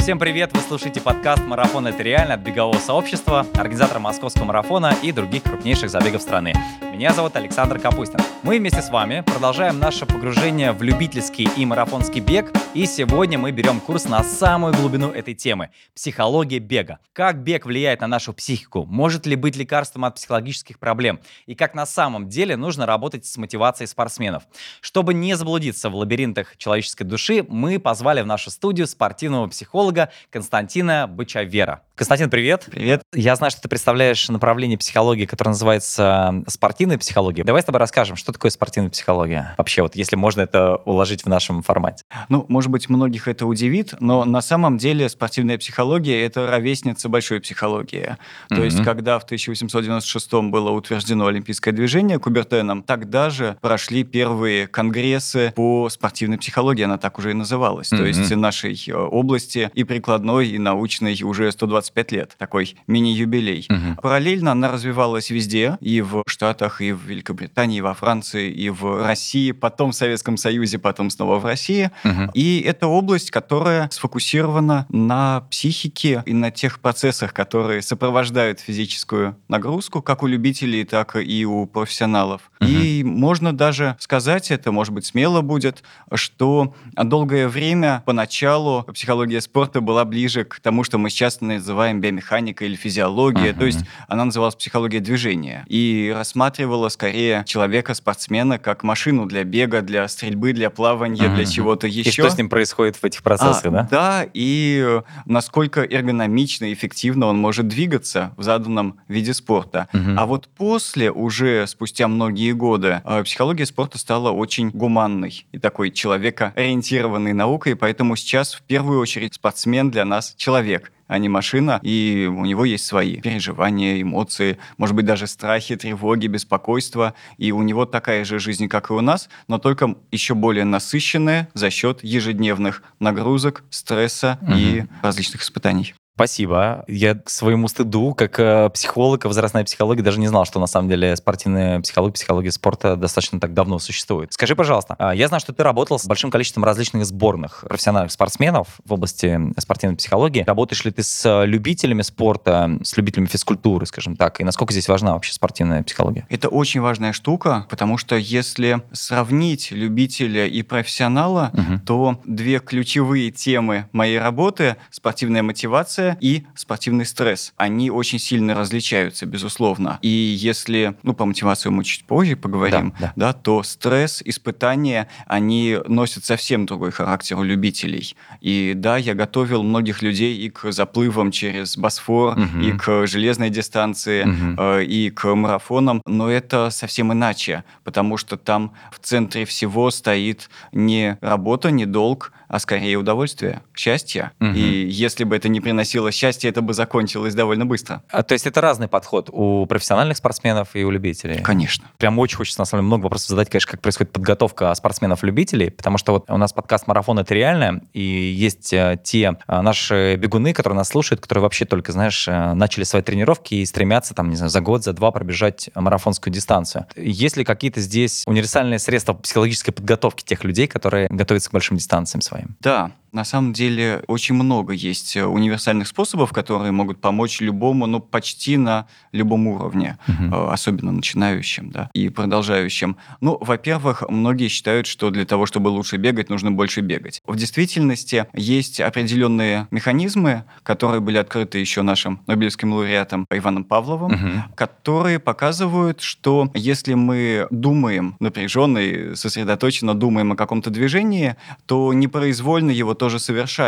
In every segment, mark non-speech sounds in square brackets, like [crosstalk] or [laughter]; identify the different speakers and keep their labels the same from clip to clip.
Speaker 1: Всем привет! Вы слушаете подкаст «Марафон – это реально» от бегового сообщества, организатора московского марафона и других крупнейших забегов страны. Меня зовут Александр Капустин. Мы вместе с вами продолжаем наше погружение в любительский и марафонский бег, и сегодня мы берем курс на самую глубину этой темы – психология бега. Как бег влияет на нашу психику? Может ли быть лекарством от психологических проблем? И как на самом деле нужно работать с мотивацией спортсменов? Чтобы не заблудиться в лабиринтах человеческой души, мы позвали в нашу студию спортивного психолога Константина Бычавера. Константин, привет.
Speaker 2: Привет.
Speaker 1: Я знаю, что ты представляешь направление психологии, которое называется спортивная психология. Давай с тобой расскажем, что такое спортивная психология. Вообще, вот если можно это уложить в нашем формате.
Speaker 2: Ну, может быть, многих это удивит, но на самом деле спортивная психология – это ровесница большой психологии. То mm-hmm. есть, когда в 1896 было утверждено олимпийское движение Кубертеном, тогда же прошли первые конгрессы по спортивной психологии, она так уже и называлась. Mm-hmm. То есть, нашей э, области и прикладной, и научной уже 120 25 лет. Такой мини-юбилей. Угу. Параллельно она развивалась везде, и в Штатах, и в Великобритании, и во Франции, и в России, потом в Советском Союзе, потом снова в России. Угу. И это область, которая сфокусирована на психике и на тех процессах, которые сопровождают физическую нагрузку, как у любителей, так и у профессионалов. Угу. И можно даже сказать, это может быть смело будет, что долгое время поначалу психология спорта была ближе к тому, что мы сейчас называем называем биомеханика или физиология, uh-huh. то есть она называлась психология движения и рассматривала скорее человека-спортсмена как машину для бега, для стрельбы, для плавания, uh-huh. для чего-то еще. И
Speaker 1: что с ним происходит в этих процессах, а, да?
Speaker 2: Да, и насколько эргономично и эффективно он может двигаться в заданном виде спорта. Uh-huh. А вот после, уже спустя многие годы, э, психология спорта стала очень гуманной и такой человекоориентированной наукой, поэтому сейчас в первую очередь спортсмен для нас человек – а не машина, и у него есть свои переживания, эмоции, может быть, даже страхи, тревоги, беспокойства, и у него такая же жизнь, как и у нас, но только еще более насыщенная за счет ежедневных нагрузок, стресса угу. и различных испытаний.
Speaker 1: Спасибо. Я к своему стыду, как э, психолог, возрастная психология, даже не знал, что на самом деле спортивная психология, психология спорта достаточно так давно существует. Скажи, пожалуйста, а, я знаю, что ты работал с большим количеством различных сборных профессиональных спортсменов в области спортивной психологии. Работаешь ли ты с любителями спорта, с любителями физкультуры, скажем так, и насколько здесь важна вообще спортивная психология?
Speaker 2: Это очень важная штука, потому что если сравнить любителя и профессионала, угу. то две ключевые темы моей работы — спортивная мотивация и спортивный стресс. Они очень сильно различаются, безусловно. И если, ну, по мотивации мы чуть позже поговорим, да, да. да то стресс, испытания, они носят совсем другой характер у любителей. И да, я готовил многих людей и к заплывам через Босфор, угу. и к железной дистанции, угу. и к марафонам, но это совсем иначе, потому что там в центре всего стоит не работа, не долг, а скорее удовольствие, счастье. Угу. И если бы это не приносило счастья, это бы закончилось довольно быстро.
Speaker 1: А, то есть это разный подход у профессиональных спортсменов и у любителей?
Speaker 2: Конечно.
Speaker 1: Прям очень хочется, на самом деле, много вопросов задать, конечно, как происходит подготовка спортсменов-любителей, потому что вот у нас подкаст «Марафон» — это реально, и есть э, те э, наши бегуны, которые нас слушают, которые вообще только, знаешь, э, начали свои тренировки и стремятся, там, не знаю, за год, за два пробежать марафонскую дистанцию. Есть ли какие-то здесь универсальные средства психологической подготовки тех людей, которые готовятся к большим дистанциям своим.
Speaker 2: Да, на самом деле очень много есть э, универсальных способов, которые могут помочь любому, ну почти на любом уровне, угу. особенно начинающим, да, и продолжающим. Ну, во-первых, многие считают, что для того, чтобы лучше бегать, нужно больше бегать. В действительности есть определенные механизмы, которые были открыты еще нашим Нобелевским лауреатом Иваном Павловым, угу. которые показывают, что если мы думаем напряженно и сосредоточенно думаем о каком-то движении, то непроизвольно его тоже совершаем.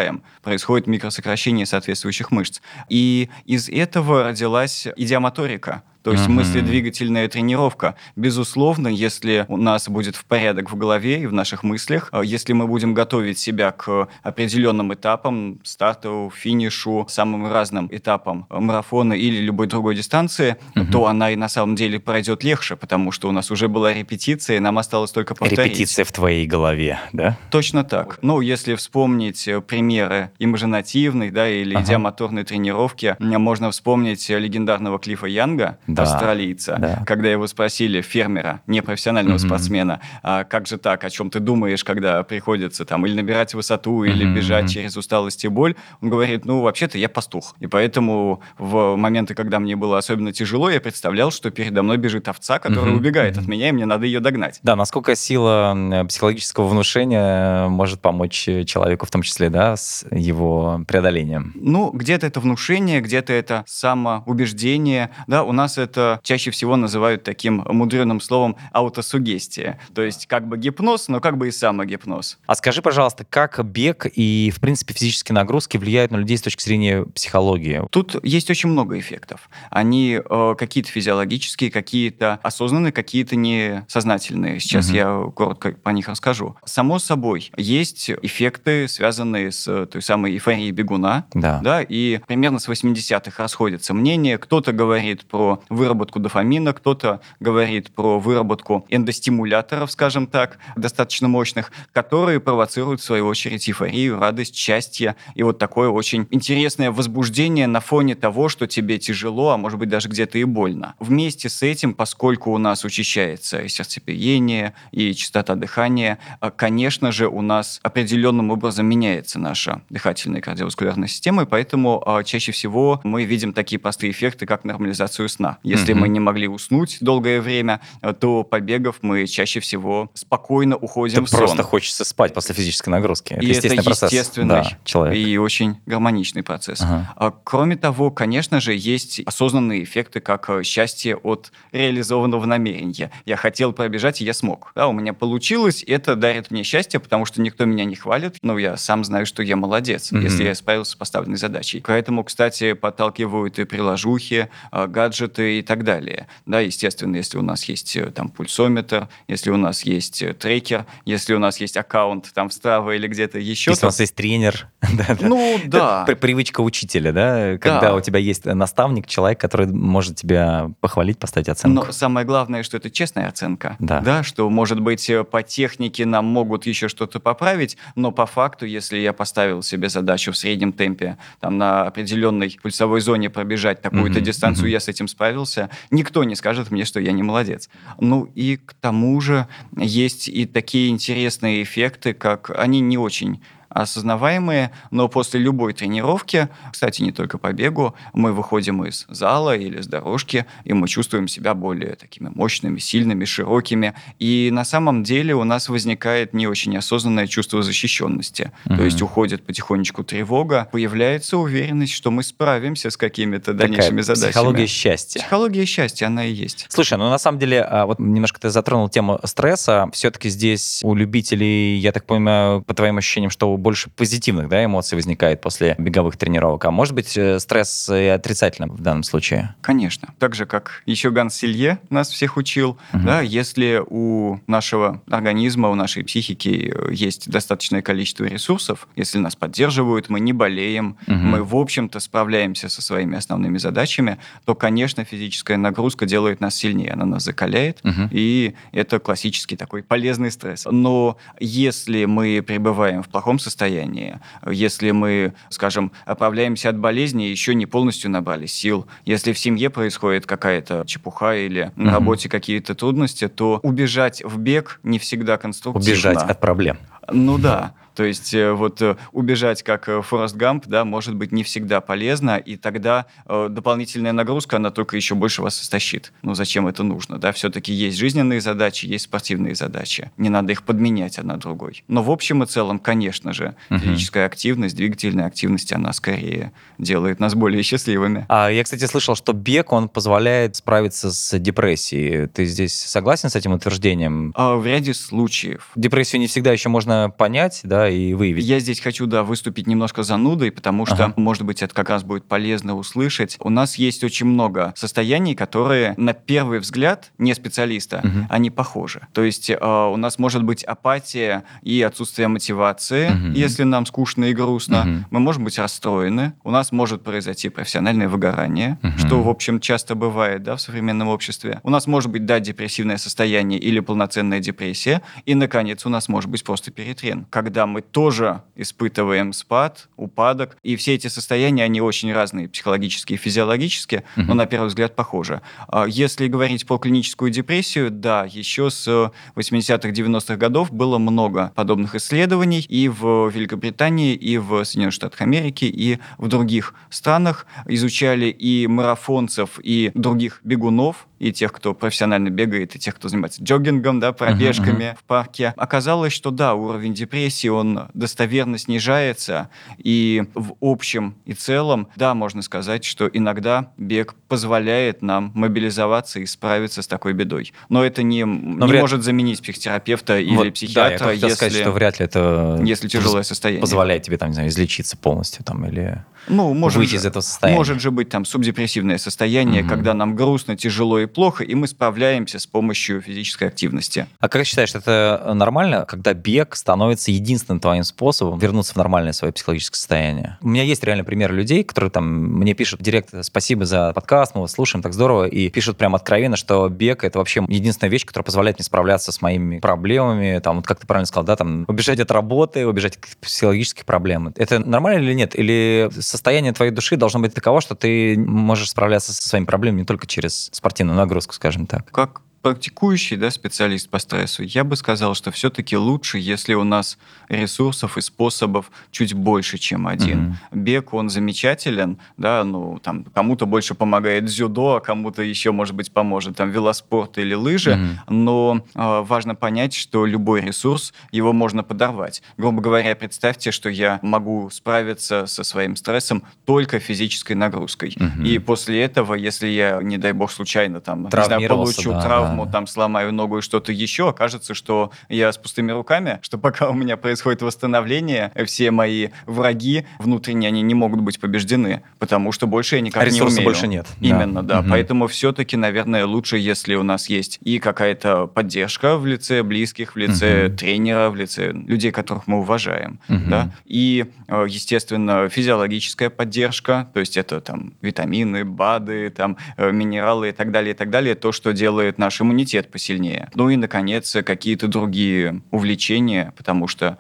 Speaker 2: Происходит микросокращение соответствующих мышц. И из этого родилась идиомоторика то есть mm-hmm. мыследвигательная тренировка. Безусловно, если у нас будет в порядок в голове и в наших мыслях, э, если мы будем готовить себя к определенным этапам, старту, финишу, самым разным этапам марафона или любой другой дистанции, mm-hmm. то она и на самом деле пройдет легче, потому что у нас уже была репетиция, и нам осталось только повторить.
Speaker 1: Репетиция в твоей голове, да?
Speaker 2: Точно так. Ну, если вспомнить э, примеры имажинативной, да, или ага. идиомоторной тренировки, можно вспомнить легендарного Клифа Янга, да. австралийца. Да. Когда его спросили, фермера, непрофессионального mm-hmm. спортсмена, а как же так, о чем ты думаешь, когда приходится там или набирать высоту, или mm-hmm. бежать через усталость и боль, он говорит, ну, вообще-то я пастух. И поэтому в моменты, когда мне было особенно тяжело, я представлял, что передо мной бежит овца, которая mm-hmm. убегает от меня, и мне надо ее догнать.
Speaker 1: Да, насколько сила психологического внушения может помочь человеку, в том числе, да, с его преодолением?
Speaker 2: Ну, где-то это внушение, где-то это самоубеждение. Да, у нас это чаще всего называют таким мудреным словом аутосугестия. То есть как бы гипноз, но как бы и самогипноз.
Speaker 1: А скажи, пожалуйста, как бег и, в принципе, физические нагрузки влияют на людей с точки зрения психологии?
Speaker 2: Тут есть очень много эффектов. Они э, какие-то физиологические, какие-то осознанные, какие-то несознательные. Сейчас угу. я коротко по них расскажу. Само собой, есть эффекты, связанные с той самой эйфорией бегуна. Да. да и примерно с 80-х расходятся мнения. Кто-то говорит про выработку дофамина, кто-то говорит про выработку эндостимуляторов, скажем так, достаточно мощных, которые провоцируют, в свою очередь, эйфорию, радость, счастье и вот такое очень интересное возбуждение на фоне того, что тебе тяжело, а может быть даже где-то и больно. Вместе с этим, поскольку у нас учащается сердцебиение и частота дыхания, а, конечно же, у нас определенным образом меняется наша дыхательная и кардиоваскулярная система, и поэтому а, чаще всего мы видим такие простые эффекты, как нормализацию сна. Если mm-hmm. мы не могли уснуть долгое время, то побегов мы чаще всего спокойно уходим
Speaker 1: это в сон. просто хочется спать после физической нагрузки.
Speaker 2: Это и естественный это процесс. естественный да, человек. и очень гармоничный процесс. Ага. А, кроме того, конечно же, есть осознанные эффекты, как э, счастье от реализованного намерения. Я хотел пробежать, и я смог. Да, у меня получилось, это дарит мне счастье, потому что никто меня не хвалит, но я сам знаю, что я молодец, mm-hmm. если я справился с поставленной задачей. Поэтому, кстати, подталкивают и приложухи, а, гаджеты и так далее. Да, естественно, если у нас есть э, там пульсометр, если у нас есть э, трекер, если у нас есть аккаунт там в Strava или где-то еще.
Speaker 1: Если то... у нас есть тренер. [laughs]
Speaker 2: ну, да.
Speaker 1: Привычка учителя, да? Когда у тебя есть наставник, человек, который может тебя похвалить, поставить оценку.
Speaker 2: Но самое главное, что это честная оценка. Да. Да, что, может быть, э, по технике нам могут еще что-то поправить, но по факту, если я поставил себе задачу в среднем темпе, там, на определенной пульсовой зоне пробежать такую-то дистанцию, я с этим справился, никто не скажет мне, что я не молодец. Ну и к тому же есть и такие интересные эффекты, как они не очень осознаваемые, но после любой тренировки, кстати, не только по бегу, мы выходим из зала или с дорожки, и мы чувствуем себя более такими мощными, сильными, широкими. И на самом деле у нас возникает не очень осознанное чувство защищенности. Mm-hmm. То есть уходит потихонечку тревога, появляется уверенность, что мы справимся с какими-то дальнейшими Такая задачами.
Speaker 1: Психология счастья.
Speaker 2: Психология счастья, она и есть.
Speaker 1: Слушай, ну на самом деле, а, вот немножко ты затронул тему стресса. Все-таки здесь у любителей, я так понимаю, по твоим ощущениям, что больше позитивных да, эмоций возникает после беговых тренировок. А может быть э, стресс и отрицательным в данном случае?
Speaker 2: Конечно. Так же, как еще Ганс Силье нас всех учил, угу. да, если у нашего организма, у нашей психики э, есть достаточное количество ресурсов, если нас поддерживают, мы не болеем, угу. мы, в общем-то, справляемся со своими основными задачами, то, конечно, физическая нагрузка делает нас сильнее, она нас закаляет, угу. и это классический такой полезный стресс. Но если мы пребываем в плохом состоянии, состоянии. Если мы, скажем, оправляемся от болезни, еще не полностью набрали сил. Если в семье происходит какая-то чепуха или угу. на работе какие-то трудности, то убежать в бег не всегда конструктивно.
Speaker 1: Убежать от проблем.
Speaker 2: Ну да. То есть э, вот э, убежать как э, Форест Гамп, да, может быть не всегда полезно, и тогда дополнительная нагрузка, она только еще больше вас истощит. Ну зачем это нужно, да? Все-таки есть жизненные задачи, есть спортивные задачи. Не надо их подменять одна другой. Но в общем и целом, конечно же, угу. физическая активность, двигательная активность, она скорее делает нас более счастливыми.
Speaker 1: А я, кстати, слышал, что бег, он позволяет справиться с депрессией. Ты здесь согласен с этим утверждением?
Speaker 2: А, в ряде случаев.
Speaker 1: Депрессию не всегда еще можно понять, да, и выявить.
Speaker 2: Я здесь хочу, да, выступить немножко занудой, потому что, ага. может быть, это как раз будет полезно услышать. У нас есть очень много состояний, которые на первый взгляд не специалиста, угу. они похожи. То есть э, у нас может быть апатия и отсутствие мотивации, угу. если нам скучно и грустно. Угу. Мы можем быть расстроены. У нас может произойти профессиональное выгорание, угу. что, в общем, часто бывает, да, в современном обществе. У нас может быть, да, депрессивное состояние или полноценная депрессия. И, наконец, у нас может быть просто перетрен, когда мы тоже испытываем спад, упадок, и все эти состояния, они очень разные, психологические и физиологические, угу. но на первый взгляд похожи. А если говорить про клиническую депрессию, да, еще с 80-х, 90-х годов было много подобных исследований и в Великобритании, и в Соединенных Штатах Америки, и в других странах. Изучали и марафонцев, и других бегунов, и тех, кто профессионально бегает, и тех, кто занимается джогингом, да, пробежками uh-huh, uh-huh. в парке. Оказалось, что да, уровень депрессии, он достоверно снижается, и в общем и целом, да, можно сказать, что иногда бег позволяет нам мобилизоваться и справиться с такой бедой. Но это не, Но не вряд... может заменить психотерапевта вот, или психиатра,
Speaker 1: да, я если, сказать, что вряд ли это
Speaker 2: если тяжелое состояние.
Speaker 1: позволяет тебе там, не знаю, излечиться полностью там, или
Speaker 2: ну, может
Speaker 1: выйти
Speaker 2: же,
Speaker 1: из этого состояния.
Speaker 2: Может же быть там субдепрессивное состояние, угу. когда нам грустно, тяжело и плохо, и мы справляемся с помощью физической активности.
Speaker 1: А как считаешь, это нормально, когда бег становится единственным твоим способом вернуться в нормальное свое психологическое состояние? У меня есть реально пример людей, которые там мне пишут в директ «Спасибо за подкаст, мы вас слушаем, так здорово», и пишут прям откровенно, что бег — это вообще единственная вещь, которая позволяет мне справляться с моими проблемами, там, вот как ты правильно сказал, да, там, убежать от работы, убежать от психологических проблем. Это нормально или нет? Или состояние твоей души должно быть таково, что ты можешь справляться со своими проблемами не только через спортивную нагрузку, скажем так?
Speaker 2: Как практикующий да, специалист по стрессу, я бы сказал, что все-таки лучше, если у нас ресурсов и способов чуть больше, чем один. Mm-hmm. Бег, он замечателен, да, ну, там, кому-то больше помогает дзюдо, а кому-то еще, может быть, поможет там велоспорт или лыжи, mm-hmm. но э, важно понять, что любой ресурс, его можно подорвать. Грубо говоря, представьте, что я могу справиться со своим стрессом только физической нагрузкой. Mm-hmm. И после этого, если я, не дай бог, случайно там, не знаю, получу да, травму, травму, там сломаю ногу и что-то еще, окажется, что я с пустыми руками, что пока у меня происходит восстановление, все мои враги внутренние, они не могут быть побеждены, потому что больше я никак а не умею.
Speaker 1: больше нет.
Speaker 2: Именно, да. да. Угу. Поэтому все-таки, наверное, лучше, если у нас есть и какая-то поддержка в лице близких, в лице угу. тренера, в лице людей, которых мы уважаем, угу. да, и, э, естественно, физиологическая поддержка, то есть это там витамины, БАДы, там э, минералы и так далее, и так далее, то, что делает наш иммунитет посильнее. Ну и, наконец, какие-то другие увлечения, потому что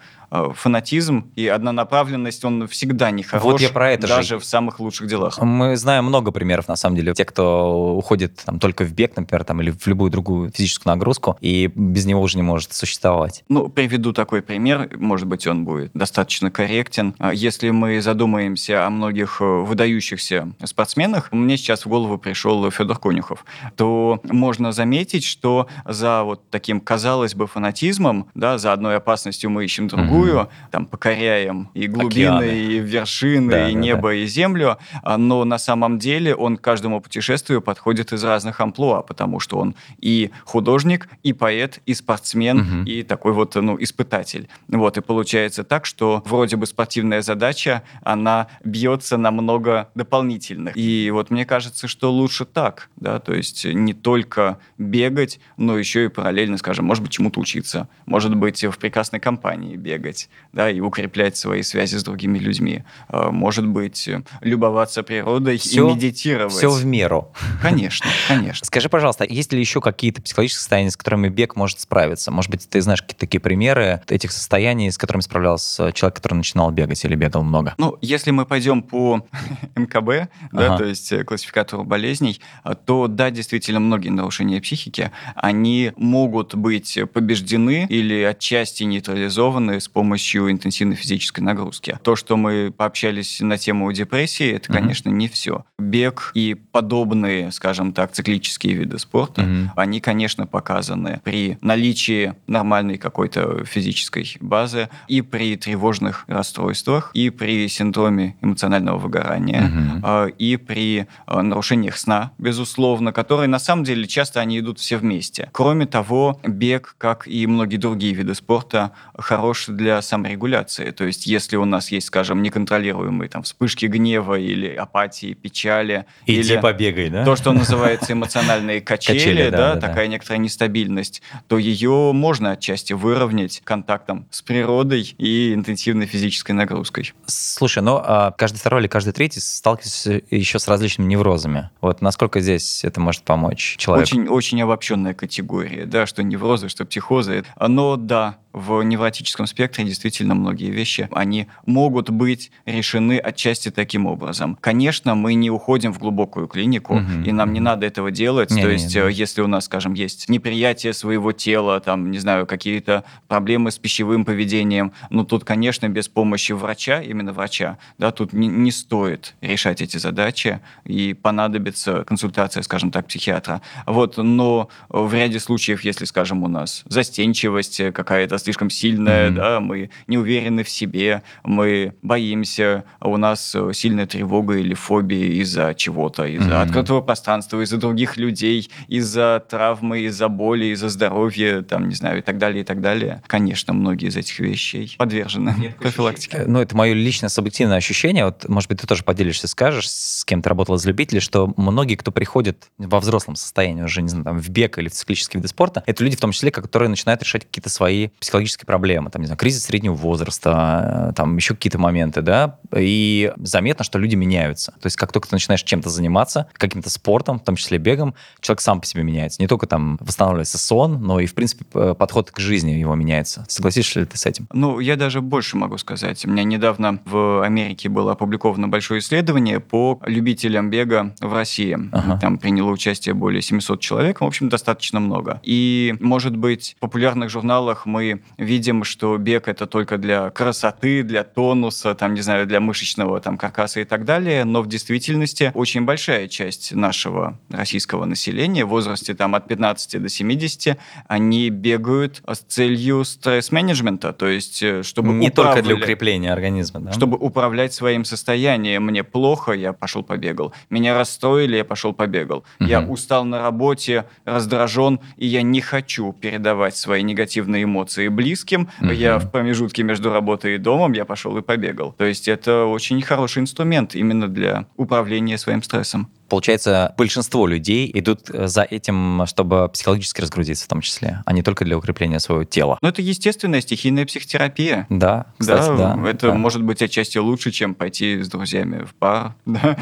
Speaker 2: фанатизм и однонаправленность, он всегда не хорош,
Speaker 1: вот я про это
Speaker 2: даже
Speaker 1: же.
Speaker 2: в самых лучших делах.
Speaker 1: Мы знаем много примеров, на самом деле. Те, кто уходит там, только в бег, например, там, или в любую другую физическую нагрузку, и без него уже не может существовать.
Speaker 2: Ну, приведу такой пример, может быть, он будет достаточно корректен. А если мы задумаемся о многих э, выдающихся спортсменах, мне сейчас в голову пришел Федор Конюхов, то можно заметить, что за вот таким, казалось бы, фанатизмом, да, за одной опасностью мы ищем другую, вслепую, там, покоряем и глубины, Океаны. и вершины, да, и да, небо, да. и землю, а, но на самом деле он к каждому путешествию подходит из разных амплуа, потому что он и художник, и поэт, и спортсмен, угу. и такой вот, ну, испытатель. Вот, и получается так, что вроде бы спортивная задача, она бьется на много дополнительных. И вот мне кажется, что лучше так, да, то есть не только бегать, но еще и параллельно, скажем, может быть, чему-то учиться, может быть, в прекрасной компании бегать, бегать, да, и укреплять свои связи с другими людьми. А, может быть, любоваться природой все, и медитировать.
Speaker 1: Все в меру.
Speaker 2: Конечно, [laughs] конечно.
Speaker 1: Скажи, пожалуйста, есть ли еще какие-то психологические состояния, с которыми бег может справиться? Может быть, ты знаешь какие-то такие примеры этих состояний, с которыми справлялся человек, который начинал бегать или бегал много?
Speaker 2: Ну, если мы пойдем по [laughs] МКБ, да, то есть э, классификатору болезней, то да, действительно, многие нарушения психики, они могут быть побеждены или отчасти нейтрализованы с помощью помощью интенсивной физической нагрузки. То, что мы пообщались на тему депрессии, это, mm-hmm. конечно, не все. Бег и подобные, скажем так, циклические виды спорта, mm-hmm. они, конечно, показаны при наличии нормальной какой-то физической базы и при тревожных расстройствах, и при синдроме эмоционального выгорания, mm-hmm. и при а, нарушениях сна, безусловно, которые на самом деле часто они идут все вместе. Кроме того, бег, как и многие другие виды спорта, хорош для для саморегуляции. То есть если у нас есть, скажем, неконтролируемые там, вспышки гнева или апатии, печали.
Speaker 1: Иди
Speaker 2: или
Speaker 1: побегай, да?
Speaker 2: То, что называется эмоциональные [laughs] качели, качели да, да, такая да. некоторая нестабильность, то ее можно отчасти выровнять контактом с природой и интенсивной физической нагрузкой.
Speaker 1: Слушай, ну а каждый второй или каждый третий сталкивается еще с различными неврозами. Вот насколько здесь это может помочь человеку?
Speaker 2: Очень, очень обобщенная категория, да, что неврозы, что психозы. Но да, в невротическом спектре действительно многие вещи, они могут быть решены отчасти таким образом. Конечно, мы не уходим в глубокую клинику, угу. и нам не надо этого делать. Не, То не, есть, не, э, если у нас, скажем, есть неприятие своего тела, там, не знаю, какие-то проблемы с пищевым поведением, ну, тут, конечно, без помощи врача, именно врача, да, тут не, не стоит решать эти задачи, и понадобится консультация, скажем так, психиатра. Вот, но в ряде случаев, если, скажем, у нас застенчивость какая-то слишком сильная, mm-hmm. да, мы не уверены в себе, мы боимся, а у нас сильная тревога или фобия из-за чего-то, из-за mm-hmm. открытого пространства, из-за других людей, из-за травмы, из-за боли, из-за здоровья, там, не знаю, и так далее, и так далее. Конечно, многие из этих вещей подвержены Нет, профилактике.
Speaker 1: Ну, это мое личное субъективное ощущение. Вот, может быть, ты тоже поделишься, скажешь, с кем ты работал из любителей, что многие, кто приходит во взрослом состоянии, уже, не знаю, там, в бег или в циклические виды спорта, это люди, в том числе, которые начинают решать какие-то свои психологические проблемы, там, не знаю, кризис среднего возраста, э, там, еще какие-то моменты, да, и заметно, что люди меняются. То есть, как только ты начинаешь чем-то заниматься, каким-то спортом, в том числе бегом, человек сам по себе меняется. Не только там восстанавливается сон, но и, в принципе, подход к жизни его меняется. Согласишься ли ты с этим?
Speaker 2: Ну, я даже больше могу сказать. У меня недавно в Америке было опубликовано большое исследование по любителям бега в России. Ага. Там приняло участие более 700 человек, в общем, достаточно много. И, может быть, в популярных журналах мы видим, что бег это только для красоты, для тонуса, там, не знаю, для мышечного там каркаса и так далее, но в действительности очень большая часть нашего российского населения в возрасте там от 15 до 70, они бегают с целью стресс-менеджмента, то есть э, чтобы
Speaker 1: не только для укрепления организма, да?
Speaker 2: чтобы управлять своим состоянием. Мне плохо, я пошел побегал. Меня расстроили, я пошел побегал. Угу. Я устал на работе, раздражен, и я не хочу передавать свои негативные эмоции близким. Угу. Я в промежутке между работой и домом я пошел и побегал. То есть это очень хороший инструмент именно для управления своим стрессом.
Speaker 1: Получается, большинство людей идут э, за этим, чтобы психологически разгрузиться в том числе, а не только для укрепления своего тела.
Speaker 2: Но это естественная стихийная психотерапия.
Speaker 1: Да, кстати, да.
Speaker 2: да это
Speaker 1: да.
Speaker 2: может быть отчасти лучше, чем пойти с друзьями в пар, [laughs] да,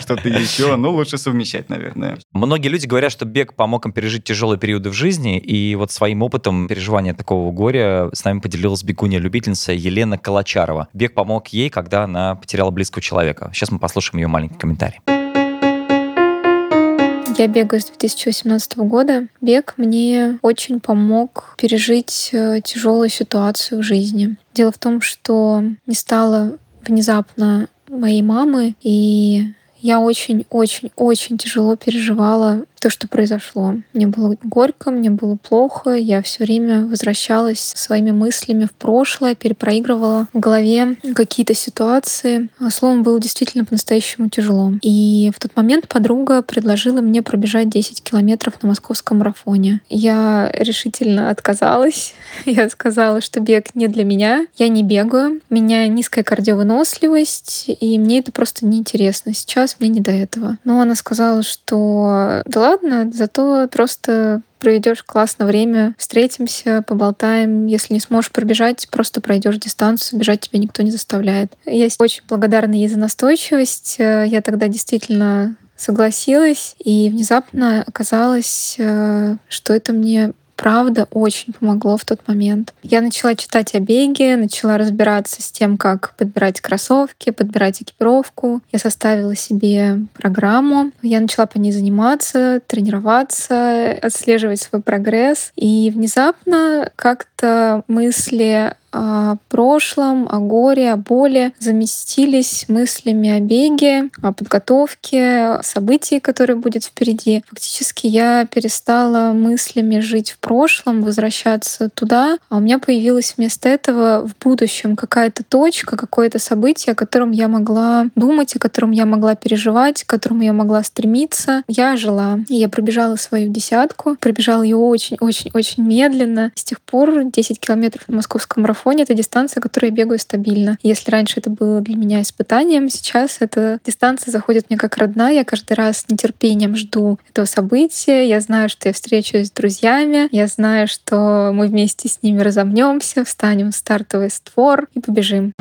Speaker 2: что-то еще. Ну, лучше совмещать, наверное.
Speaker 1: Многие люди говорят, что бег помог им пережить тяжелые периоды в жизни, и вот своим опытом переживания такого горя с нами поделилась бегунья-любительница Елена Калачарова. Бег помог ей, когда она потеряла близкого человека. Сейчас мы послушаем ее маленький комментарий.
Speaker 3: Я бегаю с 2018 года. Бег мне очень помог пережить э, тяжелую ситуацию в жизни. Дело в том, что не стало внезапно моей мамы, и я очень-очень-очень тяжело переживала то, что произошло. Мне было горько, мне было плохо, я все время возвращалась своими мыслями в прошлое, перепроигрывала в голове какие-то ситуации. А, словом, было действительно по-настоящему тяжело. И в тот момент подруга предложила мне пробежать 10 километров на московском марафоне. Я решительно отказалась. [laughs] Я сказала, что бег не для меня. Я не бегаю. У меня низкая кардиовыносливость, и мне это просто неинтересно. Сейчас мне не до этого. Но она сказала, что да ладно, зато просто проведешь классное время, встретимся, поболтаем. Если не сможешь пробежать, просто пройдешь дистанцию, бежать тебя никто не заставляет. Я очень благодарна ей за настойчивость. Я тогда действительно согласилась, и внезапно оказалось, э, что это мне правда очень помогло в тот момент. Я начала читать о беге, начала разбираться с тем, как подбирать кроссовки, подбирать экипировку. Я составила себе программу. Я начала по ней заниматься, тренироваться, отслеживать свой прогресс. И внезапно как-то мысли о прошлом, о горе, о боли заместились мыслями о беге, о подготовке, о событии, которое будет впереди. Фактически я перестала мыслями жить в прошлом, возвращаться туда, а у меня появилась вместо этого в будущем какая-то точка, какое-то событие, о котором я могла думать, о котором я могла переживать, к которому я могла стремиться. Я жила, и я пробежала свою десятку, пробежала ее очень-очень-очень медленно. С тех пор 10 километров на московском марафоне марафоне это дистанция, которую я бегаю стабильно. Если раньше это было для меня испытанием, сейчас эта дистанция заходит мне как родная. Я каждый раз с нетерпением жду этого события. Я знаю, что я встречусь с друзьями. Я знаю, что мы вместе с ними разомнемся, встанем в стартовый створ и побежим.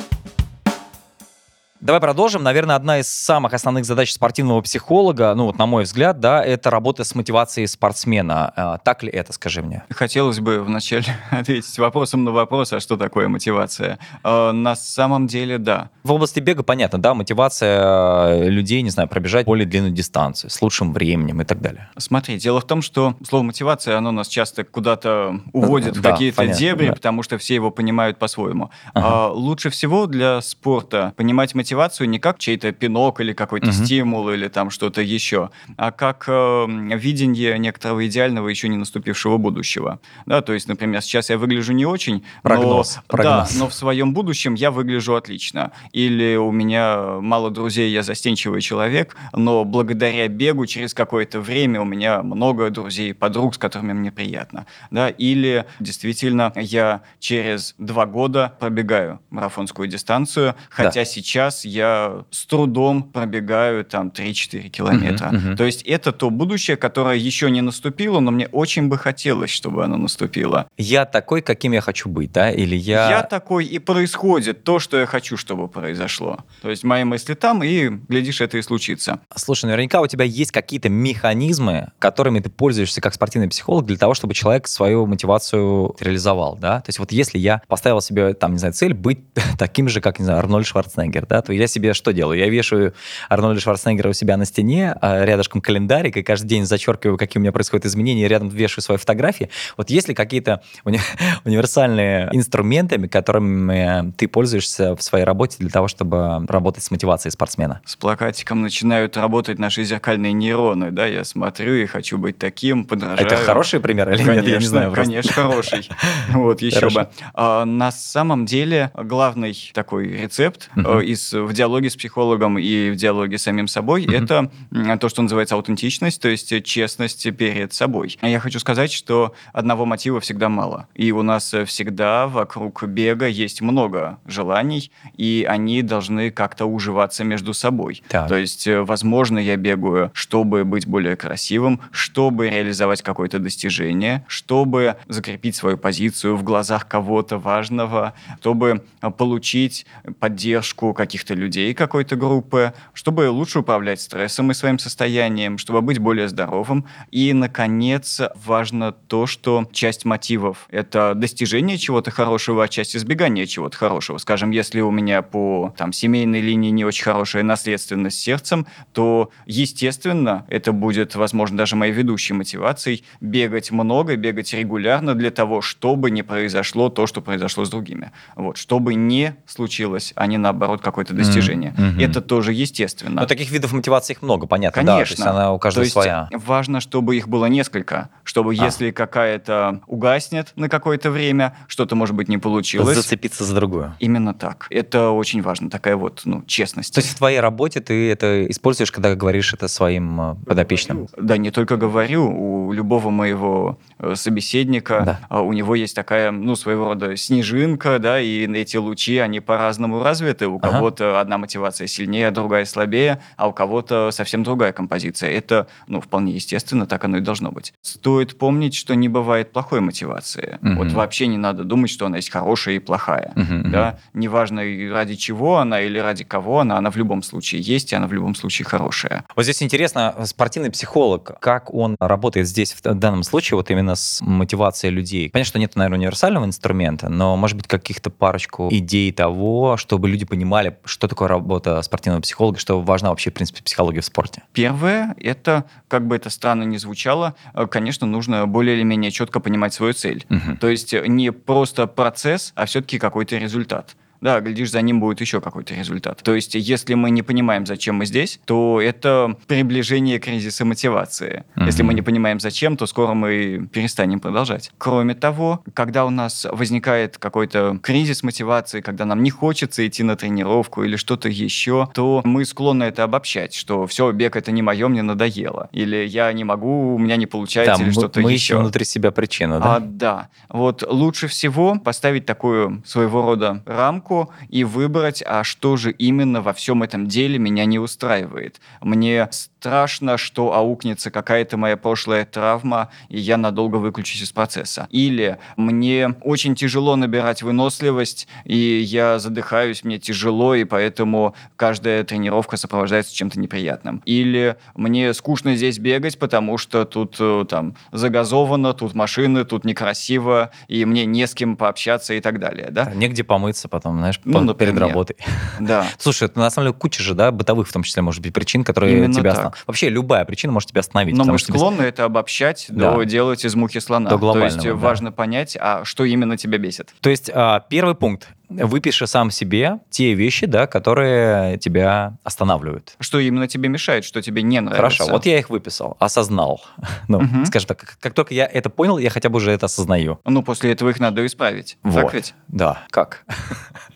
Speaker 1: Давай продолжим. Наверное, одна из самых основных задач спортивного психолога, ну вот на мой взгляд, да, это работа с мотивацией спортсмена. А, так ли это, скажи мне?
Speaker 2: Хотелось бы вначале [laughs] ответить вопросом на вопрос, а что такое мотивация? А, на самом деле, да.
Speaker 1: В области бега понятно, да, мотивация э, людей, не знаю, пробежать более длинную дистанцию с лучшим временем и так далее.
Speaker 2: Смотри, дело в том, что слово мотивация, оно нас часто куда-то уводит да, в какие-то понятно, дебри, да. потому что все его понимают по-своему. Ага. А, лучше всего для спорта понимать мотивацию мотивацию не как чей-то пинок или какой-то угу. стимул или там что-то еще, а как э, видение некоторого идеального еще не наступившего будущего. Да, то есть, например, сейчас я выгляжу не очень,
Speaker 1: прогноз,
Speaker 2: но,
Speaker 1: прогноз.
Speaker 2: Да, но в своем будущем я выгляжу отлично. Или у меня мало друзей, я застенчивый человек, но благодаря бегу через какое-то время у меня много друзей, подруг, с которыми мне приятно. Да, или действительно я через два года пробегаю марафонскую дистанцию, хотя да. сейчас я с трудом пробегаю там 3-4 километра. Uh-huh, uh-huh. То есть это то будущее, которое еще не наступило, но мне очень бы хотелось, чтобы оно наступило.
Speaker 1: Я такой, каким я хочу быть, да? Или я...
Speaker 2: Я такой, и происходит то, что я хочу, чтобы произошло. То есть мои мысли там, и, глядишь, это и случится.
Speaker 1: Слушай, наверняка у тебя есть какие-то механизмы, которыми ты пользуешься как спортивный психолог для того, чтобы человек свою мотивацию реализовал, да? То есть вот если я поставил себе, там, не знаю, цель быть [laughs] таким же, как, не знаю, Арнольд Шварценеггер, да, то я себе что делаю? Я вешаю Арнольда Шварценеггера у себя на стене, а рядышком календарик, и каждый день зачеркиваю, какие у меня происходят изменения, и рядом вешаю свои фотографии. Вот есть ли какие-то уни- [laughs] универсальные инструменты, которыми ты пользуешься в своей работе для того, чтобы работать с мотивацией спортсмена?
Speaker 2: С плакатиком начинают работать наши зеркальные нейроны, да, я смотрю и хочу быть таким, подражаю.
Speaker 1: Это хороший пример или
Speaker 2: конечно, нет?
Speaker 1: Я не знаю.
Speaker 2: Просто. Конечно, хороший. [laughs] Вот, еще бы. А, на самом деле, главный такой рецепт из в диалоге с психологом и в диалоге с самим собой, mm-hmm. это то, что называется аутентичность, то есть честность перед собой. Я хочу сказать, что одного мотива всегда мало. И у нас всегда вокруг бега есть много желаний, и они должны как-то уживаться между собой. Так. То есть, возможно, я бегаю, чтобы быть более красивым, чтобы реализовать какое-то достижение, чтобы закрепить свою позицию в глазах кого-то важного, чтобы получить поддержку каких-то людей какой-то группы, чтобы лучше управлять стрессом и своим состоянием, чтобы быть более здоровым. И, наконец, важно то, что часть мотивов — это достижение чего-то хорошего, а часть избегания чего-то хорошего. Скажем, если у меня по там, семейной линии не очень хорошая наследственность сердцем, то, естественно, это будет, возможно, даже моей ведущей мотивацией бегать много, бегать регулярно для того, чтобы не произошло то, что произошло с другими. Вот, чтобы не случилось, а не наоборот какое-то достижение. Mm-hmm. Это тоже естественно.
Speaker 1: Но таких видов мотивации их много, понятно.
Speaker 2: Конечно.
Speaker 1: Да, то есть она у каждого
Speaker 2: то есть
Speaker 1: своя.
Speaker 2: Важно, чтобы их было несколько, чтобы а. если какая-то угаснет на какое-то время, что-то, может быть, не получилось.
Speaker 1: Зацепиться за другую.
Speaker 2: Именно так. Это очень важно, такая вот ну, честность.
Speaker 1: То есть в твоей работе ты это используешь, когда говоришь это своим э, подопечным?
Speaker 2: Да, не только говорю. У любого моего э, собеседника да. А, у него есть такая, ну, своего рода снежинка, да, и эти лучи, они по-разному развиты. У ага. кого-то одна мотивация сильнее, а другая слабее, а у кого-то совсем другая композиция. Это, ну, вполне естественно, так оно и должно быть. Стоит помнить, что не бывает плохой мотивации. Угу. Вот вообще не надо думать, что она есть хорошая и плохая. Угу, да? Угу. Неважно, ради чего она или ради кого она, она в любом случае есть, и она в любом случае хорошая.
Speaker 1: Вот здесь интересно, спортивный психолог, как он работает здесь в данном случае, вот именно с мотивацией людей? Понятно, что нет, наверное, универсального инструмента, но, может быть, каких-то парочку идей того, чтобы люди понимали, что такое работа спортивного психолога, что важна вообще, в принципе, психология в спорте?
Speaker 2: Первое, это, как бы это странно ни звучало, э, конечно, нужно более или менее четко понимать свою цель. Угу. То есть не просто процесс, а все-таки какой-то результат да, глядишь, за ним будет еще какой-то результат. То есть, если мы не понимаем, зачем мы здесь, то это приближение кризиса мотивации. Mm-hmm. Если мы не понимаем, зачем, то скоро мы перестанем продолжать. Кроме того, когда у нас возникает какой-то кризис мотивации, когда нам не хочется идти на тренировку или что-то еще, то мы склонны это обобщать, что все, бег это не мое, мне надоело. Или я не могу, у меня не получается, да, или что-то
Speaker 1: мы
Speaker 2: еще.
Speaker 1: Мы внутри себя причину, да?
Speaker 2: А, да. Вот лучше всего поставить такую своего рода рамку, сверху и выбрать, а что же именно во всем этом деле меня не устраивает. Мне страшно, что аукнется какая-то моя прошлая травма, и я надолго выключусь из процесса. Или мне очень тяжело набирать выносливость, и я задыхаюсь, мне тяжело, и поэтому каждая тренировка сопровождается чем-то неприятным. Или мне скучно здесь бегать, потому что тут э, там загазовано, тут машины, тут некрасиво, и мне не с кем пообщаться и так далее, да?
Speaker 1: Негде помыться потом, знаешь, ну, например. перед работой.
Speaker 2: Да. [laughs]
Speaker 1: Слушай, это на самом деле куча же, да, бытовых в том числе, может быть, причин, которые Именно тебя останов... Вообще любая причина может тебя остановить.
Speaker 2: Но мы склонны без... это обобщать, да. до делать из мухи слона.
Speaker 1: До То
Speaker 2: есть
Speaker 1: да.
Speaker 2: важно понять, а что именно тебя бесит.
Speaker 1: То есть а, первый пункт выпиши сам себе те вещи, да, которые тебя останавливают.
Speaker 2: Что именно тебе мешает, что тебе не нравится.
Speaker 1: Хорошо, вот я их выписал, осознал. [laughs] Ну, угу. скажем так, как только я это понял, я хотя бы уже это осознаю.
Speaker 2: Ну, после этого их надо исправить. Вот. Так ведь?
Speaker 1: Да. Как?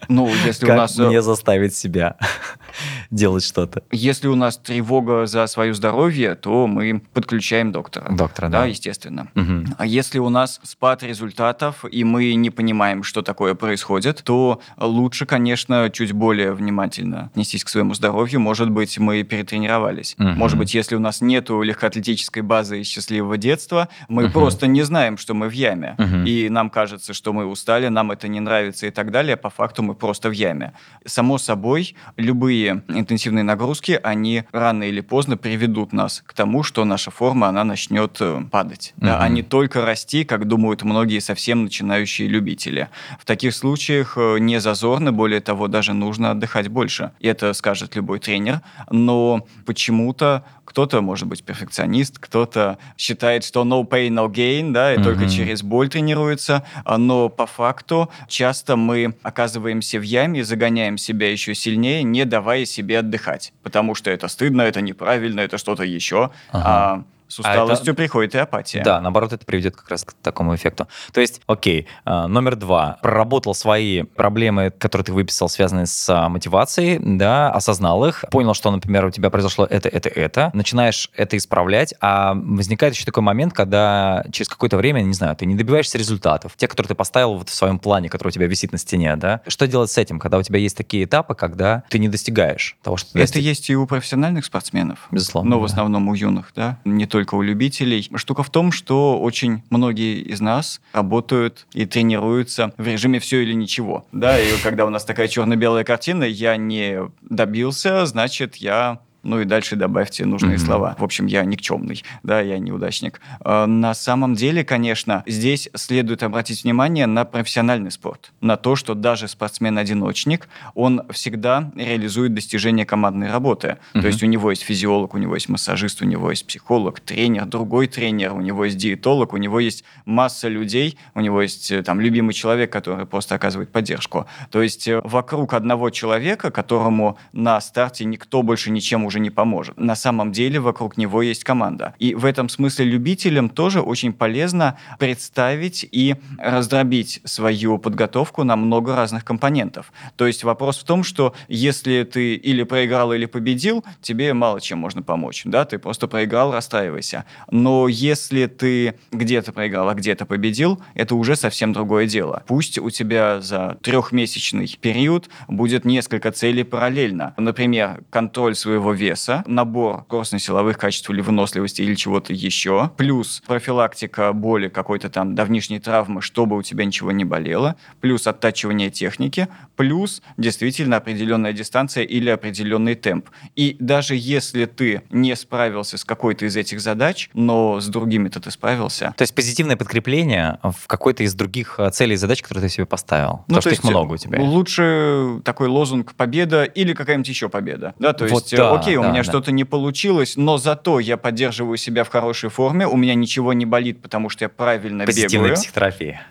Speaker 2: Ну, если
Speaker 1: как
Speaker 2: у нас...
Speaker 1: мне заставить себя [laughs] делать что-то?
Speaker 2: Если у нас тревога за свое здоровье, то мы подключаем доктора.
Speaker 1: Доктора, да.
Speaker 2: Да, естественно. Угу. А если у нас спад результатов, и мы не понимаем, что такое происходит, то лучше, конечно, чуть более внимательно отнестись к своему здоровью. Может быть, мы перетренировались. Угу. Может быть, если у нас нету легкоатлетической базы из счастливого детства, мы угу. просто не знаем, что мы в яме. Угу. И нам кажется, что мы устали, нам это не нравится и так далее. По факту мы просто в яме. Само собой, любые интенсивные нагрузки, они рано или поздно приведут нас к тому, что наша форма, она начнет э, падать. Угу. Да, а не только расти, как думают многие совсем начинающие любители. В таких случаях э, не зазорно, более того, даже нужно отдыхать больше. И это скажет любой тренер. Но почему-то кто-то, может быть, перфекционист, кто-то считает, что no pain, no gain, да, и mm-hmm. только через боль тренируется. Но по факту часто мы оказываемся в яме и загоняем себя еще сильнее, не давая себе отдыхать. Потому что это стыдно, это неправильно, это что-то еще. Ага. А с усталостью а это... приходит и апатия.
Speaker 1: Да, наоборот, это приведет как раз к такому эффекту. То есть, окей, а, номер два. Проработал свои проблемы, которые ты выписал, связанные с а, мотивацией, да, осознал их, понял, что, например, у тебя произошло это, это, это, начинаешь это исправлять, а возникает еще такой момент, когда через какое-то время, не знаю, ты не добиваешься результатов, те, которые ты поставил вот в своем плане, который у тебя висит на стене, да, что делать с этим, когда у тебя есть такие этапы, когда ты не достигаешь того, что ты
Speaker 2: Это достиг... есть и у профессиональных спортсменов.
Speaker 1: Безусловно.
Speaker 2: Но
Speaker 1: да.
Speaker 2: в основном у юных, да, не только только у любителей. Штука в том, что очень многие из нас работают и тренируются в режиме все или ничего. Да, и когда у нас такая черно-белая картина, я не добился, значит, я ну и дальше добавьте нужные mm-hmm. слова. В общем, я никчемный, да, я неудачник. А, на самом деле, конечно, здесь следует обратить внимание на профессиональный спорт, на то, что даже спортсмен-одиночник, он всегда реализует достижения командной работы. Mm-hmm. То есть у него есть физиолог, у него есть массажист, у него есть психолог, тренер, другой тренер, у него есть диетолог, у него есть масса людей, у него есть э, там любимый человек, который просто оказывает поддержку. То есть э, вокруг одного человека, которому на старте никто больше ничем уже не поможет. На самом деле вокруг него есть команда. И в этом смысле любителям тоже очень полезно представить и раздробить свою подготовку на много разных компонентов. То есть вопрос в том, что если ты или проиграл, или победил, тебе мало чем можно помочь. Да? Ты просто проиграл, расстраивайся. Но если ты где-то проиграл, а где-то победил, это уже совсем другое дело. Пусть у тебя за трехмесячный период будет несколько целей параллельно. Например, контроль своего веса, набор костно-силовых качеств или выносливости или чего-то еще, плюс профилактика боли какой-то там давнишней травмы, чтобы у тебя ничего не болело, плюс оттачивание техники, плюс действительно определенная дистанция или определенный темп. И даже если ты не справился с какой-то из этих задач, но с другими-то ты справился.
Speaker 1: То есть позитивное подкрепление в какой-то из других э, целей и задач, которые ты себе поставил. Ну, Потому то что их много у тебя.
Speaker 2: Лучше такой лозунг победа или какая-нибудь еще победа. Да, то вот есть, да, окей, окей, да, у меня да. что-то не получилось, но зато я поддерживаю себя в хорошей форме, у меня ничего не болит, потому что я правильно
Speaker 1: Позитивная
Speaker 2: бегаю.
Speaker 1: психотерапия.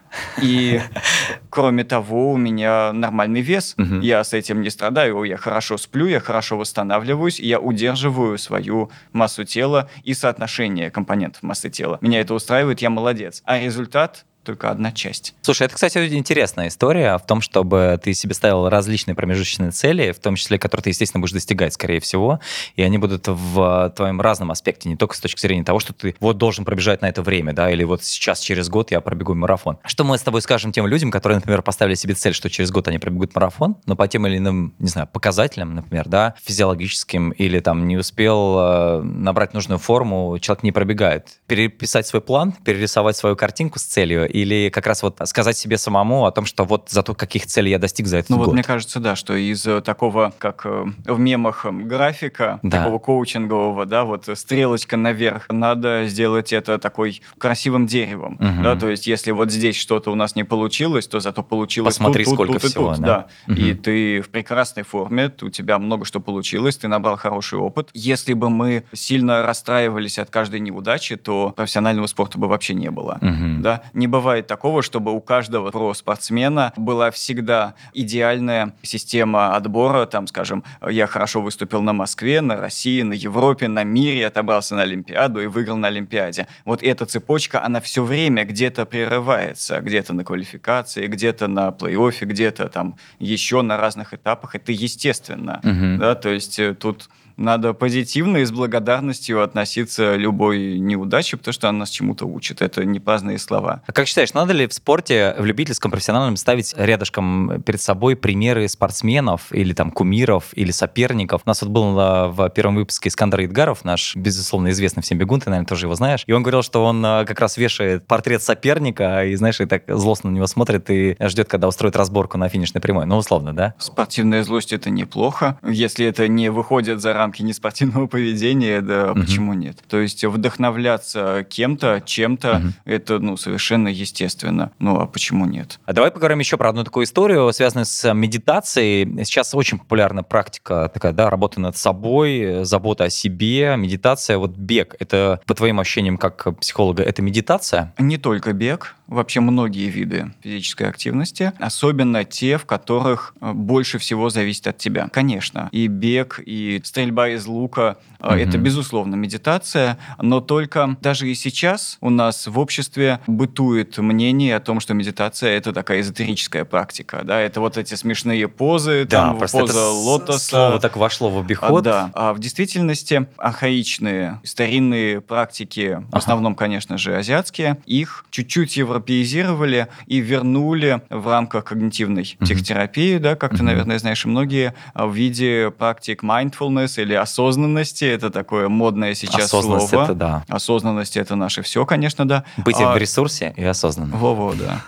Speaker 2: И [laughs] кроме того, у меня нормальный вес, угу. я с этим не страдаю, я хорошо сплю, я хорошо восстанавливаюсь, я удерживаю свою массу тела и соотношение компонентов массы тела. Меня это устраивает, я молодец. А результат только одна часть.
Speaker 1: Слушай, это, кстати, интересная история в том, чтобы ты себе ставил различные промежуточные цели, в том числе, которые ты, естественно, будешь достигать, скорее всего, и они будут в твоем разном аспекте, не только с точки зрения того, что ты вот должен пробежать на это время, да, или вот сейчас, через год я пробегу марафон. Что мы с тобой скажем тем людям, которые, например, поставили себе цель, что через год они пробегут марафон, но по тем или иным, не знаю, показателям, например, да, физиологическим, или там не успел э, набрать нужную форму, человек не пробегает. Переписать свой план, перерисовать свою картинку с целью, или как раз вот сказать себе самому о том, что вот зато каких целей я достиг за этот
Speaker 2: ну,
Speaker 1: год.
Speaker 2: Ну вот мне кажется, да, что из э, такого, как э, в мемах графика, да. такого коучингового, да, вот стрелочка наверх, надо сделать это такой красивым деревом, угу. да, то есть если вот здесь что-то у нас не получилось, то зато получилось
Speaker 1: Посмотри,
Speaker 2: тут,
Speaker 1: сколько
Speaker 2: тут,
Speaker 1: всего,
Speaker 2: и тут,
Speaker 1: да.
Speaker 2: да. Угу. И ты в прекрасной форме, у тебя много что получилось, ты набрал хороший опыт. Если бы мы сильно расстраивались от каждой неудачи, то профессионального спорта бы вообще не было, угу. да. Не бывает такого, чтобы у каждого про спортсмена была всегда идеальная система отбора, там, скажем, я хорошо выступил на Москве, на России, на Европе, на мире, отобрался на Олимпиаду и выиграл на Олимпиаде. Вот эта цепочка, она все время где-то прерывается, где-то на квалификации, где-то на плей-оффе, где-то там еще на разных этапах. Это естественно, угу. да, то есть э, тут надо позитивно и с благодарностью относиться любой неудаче, потому что она нас чему-то учит. Это не праздные слова.
Speaker 1: А как считаешь, надо ли в спорте, в любительском, профессиональном ставить рядышком перед собой примеры спортсменов или там кумиров или соперников? У нас вот был в первом выпуске Искандер Идгаров, наш, безусловно, известный всем бегун, ты, наверное, тоже его знаешь. И он говорил, что он э, как раз вешает портрет соперника и, знаешь, и так злостно на него смотрит и ждет, когда устроит разборку на финишной прямой. Ну, условно, да?
Speaker 2: Спортивная злость — это неплохо, если это не выходит за рамки неспортивного поведения, да, угу. почему нет? То есть вдохновляться кем-то, чем-то, угу. это, ну, совершенно естественно. Ну, а почему нет?
Speaker 1: А давай поговорим еще про одну такую историю, связанную с медитацией. Сейчас очень популярна практика такая, да, работа над собой, забота о себе, медитация. Вот бег, это, по твоим ощущениям, как психолога, это медитация?
Speaker 2: Не только бег, вообще многие виды физической активности, особенно те, в которых э, больше всего зависит от тебя. Конечно, и бег, и стрельба из лука. Угу. Это, безусловно, медитация, но только даже и сейчас у нас в обществе бытует мнение о том, что медитация — это такая эзотерическая практика, да, это вот эти смешные позы,
Speaker 1: да,
Speaker 2: там, поза это лотоса.
Speaker 1: Слово так вошло в обиход.
Speaker 2: А, да, а в действительности архаичные, старинные практики, в основном, конечно же, азиатские, их чуть-чуть европеизировали и вернули в рамках когнитивной угу. психотерапии, да, как угу. ты, наверное, знаешь, многие в виде практик mindfulness или осознанности. Это такое модное сейчас
Speaker 1: Осознанность
Speaker 2: слово.
Speaker 1: это да.
Speaker 2: Осознанность это наше все, конечно, да.
Speaker 1: Быть а... в ресурсе и осознанно.
Speaker 2: Во-во, да.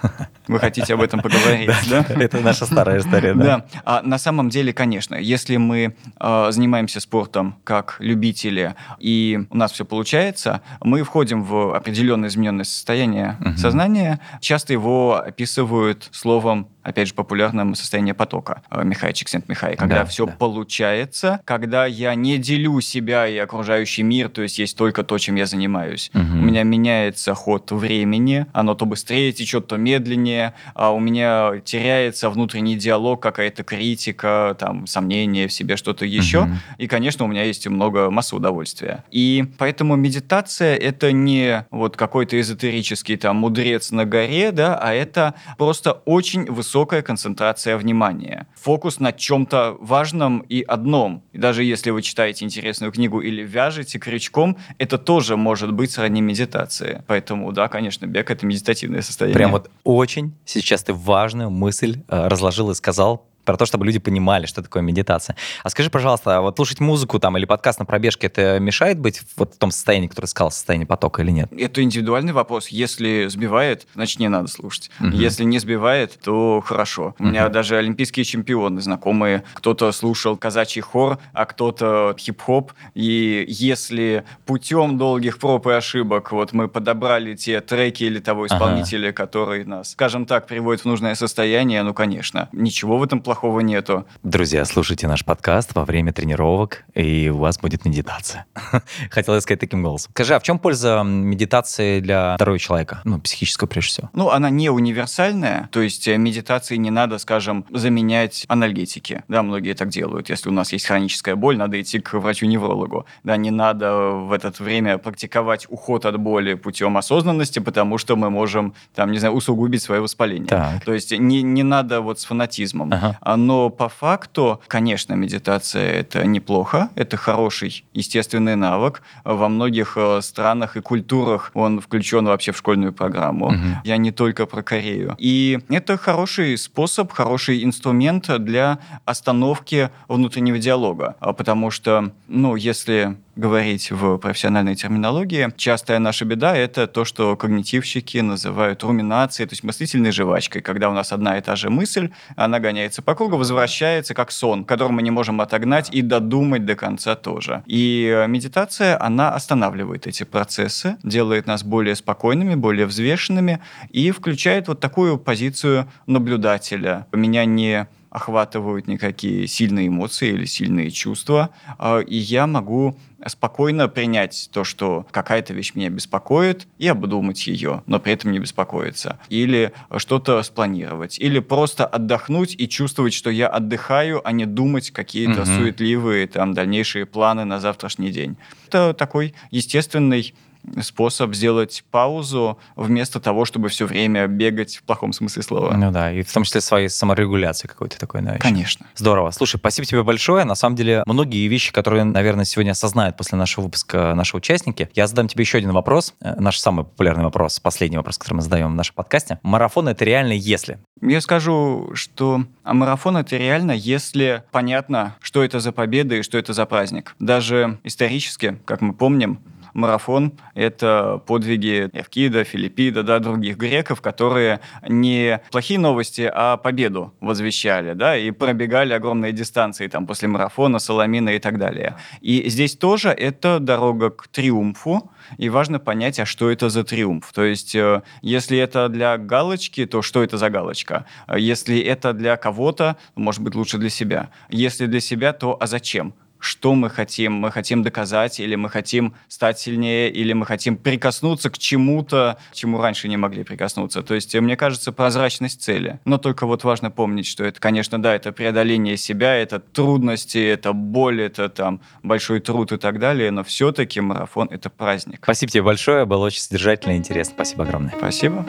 Speaker 2: Вы хотите об этом поговорить, [laughs] да? [laughs]
Speaker 1: Это наша старая история, да.
Speaker 2: Да. А на самом деле, конечно, если мы а, занимаемся спортом как любители, и у нас все получается, мы входим в определенное измененное состояние сознания. Часто его описывают словом опять же, популярном состоянии потока Михай Чиксент-Михай, когда да, все да. получается, когда я не делю себя и окружающий мир, то есть есть только то, чем я занимаюсь. Угу. У меня меняется ход времени, оно то быстрее течет, то медленнее, а у меня теряется внутренний диалог, какая-то критика, там, сомнения в себе, что-то еще. Угу. И, конечно, у меня есть много массы удовольствия. И поэтому медитация — это не вот какой-то эзотерический там мудрец на горе, да, а это просто очень высокий высокая концентрация внимания. Фокус на чем-то важном и одном. И даже если вы читаете интересную книгу или вяжете крючком, это тоже может быть сродни медитации. Поэтому, да, конечно, бег — это медитативное состояние.
Speaker 1: Прям вот очень сейчас ты важную мысль э, разложил и сказал про то, чтобы люди понимали, что такое медитация. А скажи, пожалуйста, а вот слушать музыку там или подкаст на пробежке, это мешает быть вот в том состоянии, которое сказал, состоянии потока или нет?
Speaker 2: Это индивидуальный вопрос. Если сбивает, значит, не надо слушать. Угу. Если не сбивает, то хорошо. У меня даже олимпийские чемпионы знакомые. Кто-то слушал казачий хор, а кто-то хип-хоп. И если путем долгих проб и ошибок вот мы подобрали те треки или того исполнителя, ага. который нас, скажем так, приводит в нужное состояние, ну, конечно, ничего в этом плохого плохого нету.
Speaker 1: Друзья, слушайте наш подкаст во время тренировок, и у вас будет медитация. [laughs] Хотел сказать таким голосом. Скажи, а в чем польза медитации для здоровья человека? Ну, психического прежде всего.
Speaker 2: Ну, она не универсальная, то есть э, медитации не надо, скажем, заменять анальгетики. Да, многие так делают. Если у нас есть хроническая боль, надо идти к врачу-неврологу. Да, не надо в это время практиковать уход от боли путем осознанности, потому что мы можем, там, не знаю, усугубить свое воспаление. Так. То есть не, не надо вот с фанатизмом. Ага. А, но по факту, конечно, медитация – это неплохо, это хороший естественный навык. Во многих э, странах и культурах он включен вообще в школьную программу. Угу. Я не только про Корею. И это хороший способ, хороший инструмент для остановки внутреннего диалога. А потому что, ну, если говорить в профессиональной терминологии, частая наша беда — это то, что когнитивщики называют руминацией, то есть мыслительной жвачкой, когда у нас одна и та же мысль, она гоняется по кругу, возвращается как сон, который мы не можем отогнать и додумать до конца тоже. И медитация, она останавливает эти процессы, делает нас более спокойными, более взвешенными и включает вот такую позицию наблюдателя. Меня не охватывают никакие сильные эмоции или сильные чувства, а, и я могу спокойно принять то, что какая-то вещь меня беспокоит, и обдумать ее, но при этом не беспокоиться. Или что-то спланировать. Или просто отдохнуть и чувствовать, что я отдыхаю, а не думать какие-то угу. суетливые там дальнейшие планы на завтрашний день. Это такой естественный способ сделать паузу вместо того, чтобы все время бегать в плохом смысле слова.
Speaker 1: Ну да, и в том числе своей саморегуляции какой-то такой, да,
Speaker 2: Конечно.
Speaker 1: Здорово. Слушай, спасибо тебе большое. На самом деле, многие вещи, которые, наверное, сегодня осознают после нашего выпуска наши участники. Я задам тебе еще один вопрос. Э, наш самый популярный вопрос, последний вопрос, который мы задаем в нашем подкасте. Марафон — это реально если?
Speaker 2: Я скажу, что а марафон — это реально, если понятно, что это за победа и что это за праздник. Даже исторически, как мы помним, марафон — это подвиги Эвкида, Филиппида, да, других греков, которые не плохие новости, а победу возвещали, да, и пробегали огромные дистанции там после марафона, Соломина и так далее. И здесь тоже это дорога к триумфу, и важно понять, а что это за триумф. То есть, э, если это для галочки, то что это за галочка? Если это для кого-то, может быть, лучше для себя. Если для себя, то а зачем? Что мы хотим. Мы хотим доказать, или мы хотим стать сильнее, или мы хотим прикоснуться к чему-то, чему раньше не могли прикоснуться. То есть, мне кажется, прозрачность цели. Но только вот важно помнить, что это, конечно, да, это преодоление себя, это трудности, это боль, это там большой труд и так далее, но все-таки марафон — это праздник.
Speaker 1: Спасибо тебе большое, было очень содержательно и интересно. Спасибо огромное.
Speaker 2: Спасибо.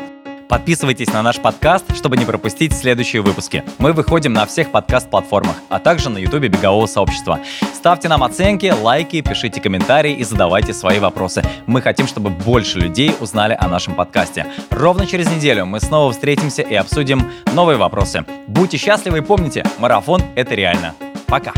Speaker 1: Подписывайтесь на наш подкаст, чтобы не пропустить следующие выпуски. Мы выходим на всех подкаст-платформах, а также на ютубе Бегового сообщества. Ставьте нам оценки, лайки, пишите комментарии и задавайте свои вопросы. Мы хотим, чтобы больше людей узнали о нашем подкасте. Ровно через неделю мы снова встретимся и обсудим новые вопросы. Будьте счастливы и помните, марафон — это реально. Пока!